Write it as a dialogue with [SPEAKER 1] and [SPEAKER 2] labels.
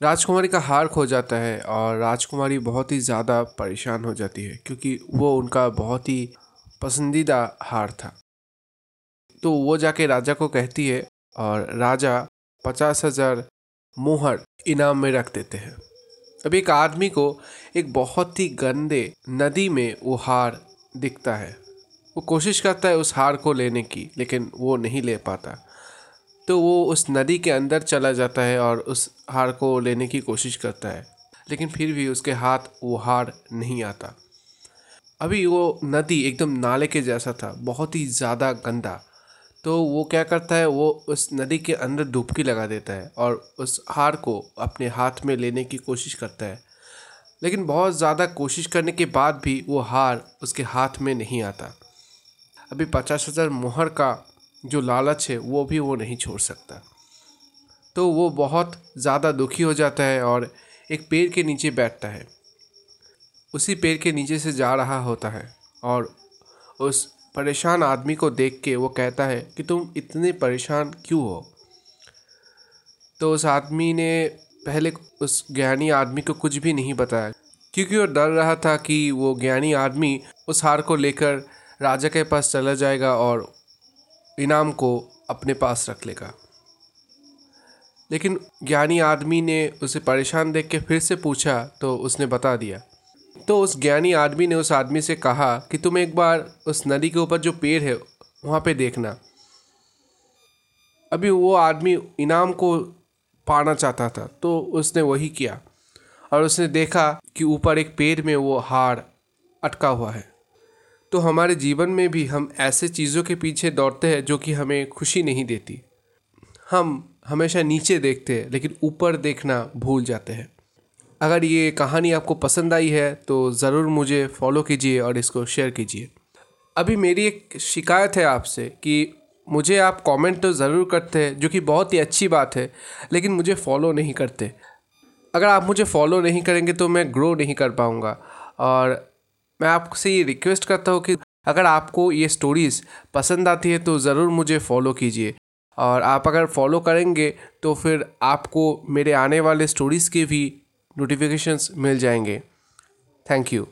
[SPEAKER 1] राजकुमारी का हार खो जाता है और राजकुमारी बहुत ही ज़्यादा परेशान हो जाती है क्योंकि वो उनका बहुत ही पसंदीदा हार था। तो वो जाके राजा को कहती है और राजा पचास हज़ार मोहर इनाम में रख देते हैं। अब एक आदमी को एक बहुत ही गंदे नदी में वो हार दिखता है। वो कोशिश करता है उस हार को लेने की, लेकिन वो नहीं ले पाता। तो वो उस नदी के अंदर चला जाता है और उस हार को लेने की कोशिश करता है। लेकिन फिर भी उसके हाथ वो हार नहीं आता। अभी वो नदी एकदम नाले के जैसा था, बहुत ही ज़्यादा गंदा। तो वो क्या करता है, वो उस नदी के अंदर डुबकी लगा देता है और उस हार को अपने हाथ में लेने की कोशिश करता है। लेकिन बहुत ज़्यादा कोशिश करने के बाद भी वो हार उसके हाथ में नहीं आता। अभी पचास हज़ार मोहर का जो लालच है, वो भी वो नहीं छोड़ सकता। तो वो बहुत ज़्यादा दुखी हो जाता है और एक पेड़ के नीचे बैठता है। उसी पेड़ के नीचे से जा रहा होता है और उस परेशान आदमी को देख के वो कहता है कि तुम इतने परेशान क्यों हो? तो उस आदमी ने पहले उस ज्ञानी आदमी को कुछ भी नहीं बताया, क्योंकि वो डर रहा था कि वो ज्ञानी आदमी उस हार को लेकर राजा के पास चला जाएगा और इनाम को अपने पास रख लेगा। लेकिन ज्ञानी आदमी ने उसे परेशान देख के फिर से पूछा तो उसने बता दिया। तो उस ज्ञानी आदमी ने उस आदमी से कहा कि तुम एक बार उस नदी के ऊपर जो पेड़ है, वहाँ पे देखना। अभी वो आदमी इनाम को पाना चाहता था तो उसने वही किया और उसने देखा कि ऊपर एक पेड़ में वो हार अटका हुआ है। तो हमारे जीवन में भी हम ऐसे चीज़ों के पीछे दौड़ते हैं जो कि हमें खुशी नहीं देती। हम हमेशा नीचे देखते हैं, लेकिन ऊपर देखना भूल जाते हैं। अगर ये कहानी आपको पसंद आई है तो ज़रूर मुझे फॉलो कीजिए और इसको शेयर कीजिए। अभी मेरी एक शिकायत है आपसे कि मुझे आप कमेंट तो ज़रूर करते हैं, जो कि बहुत ही अच्छी बात है, लेकिन मुझे फॉलो नहीं करते। अगर आप मुझे फॉलो नहीं करेंगे तो मैं ग्रो नहीं कर पाऊँगा। और मैं आपसे ये रिक्वेस्ट करता हूँ कि अगर आपको ये स्टोरीज़ पसंद आती है तो ज़रूर मुझे फॉलो कीजिए। और आप अगर फॉलो करेंगे तो फिर आपको मेरे आने वाले स्टोरीज़ के भी नोटिफिकेशंस मिल जाएँगे। Thank you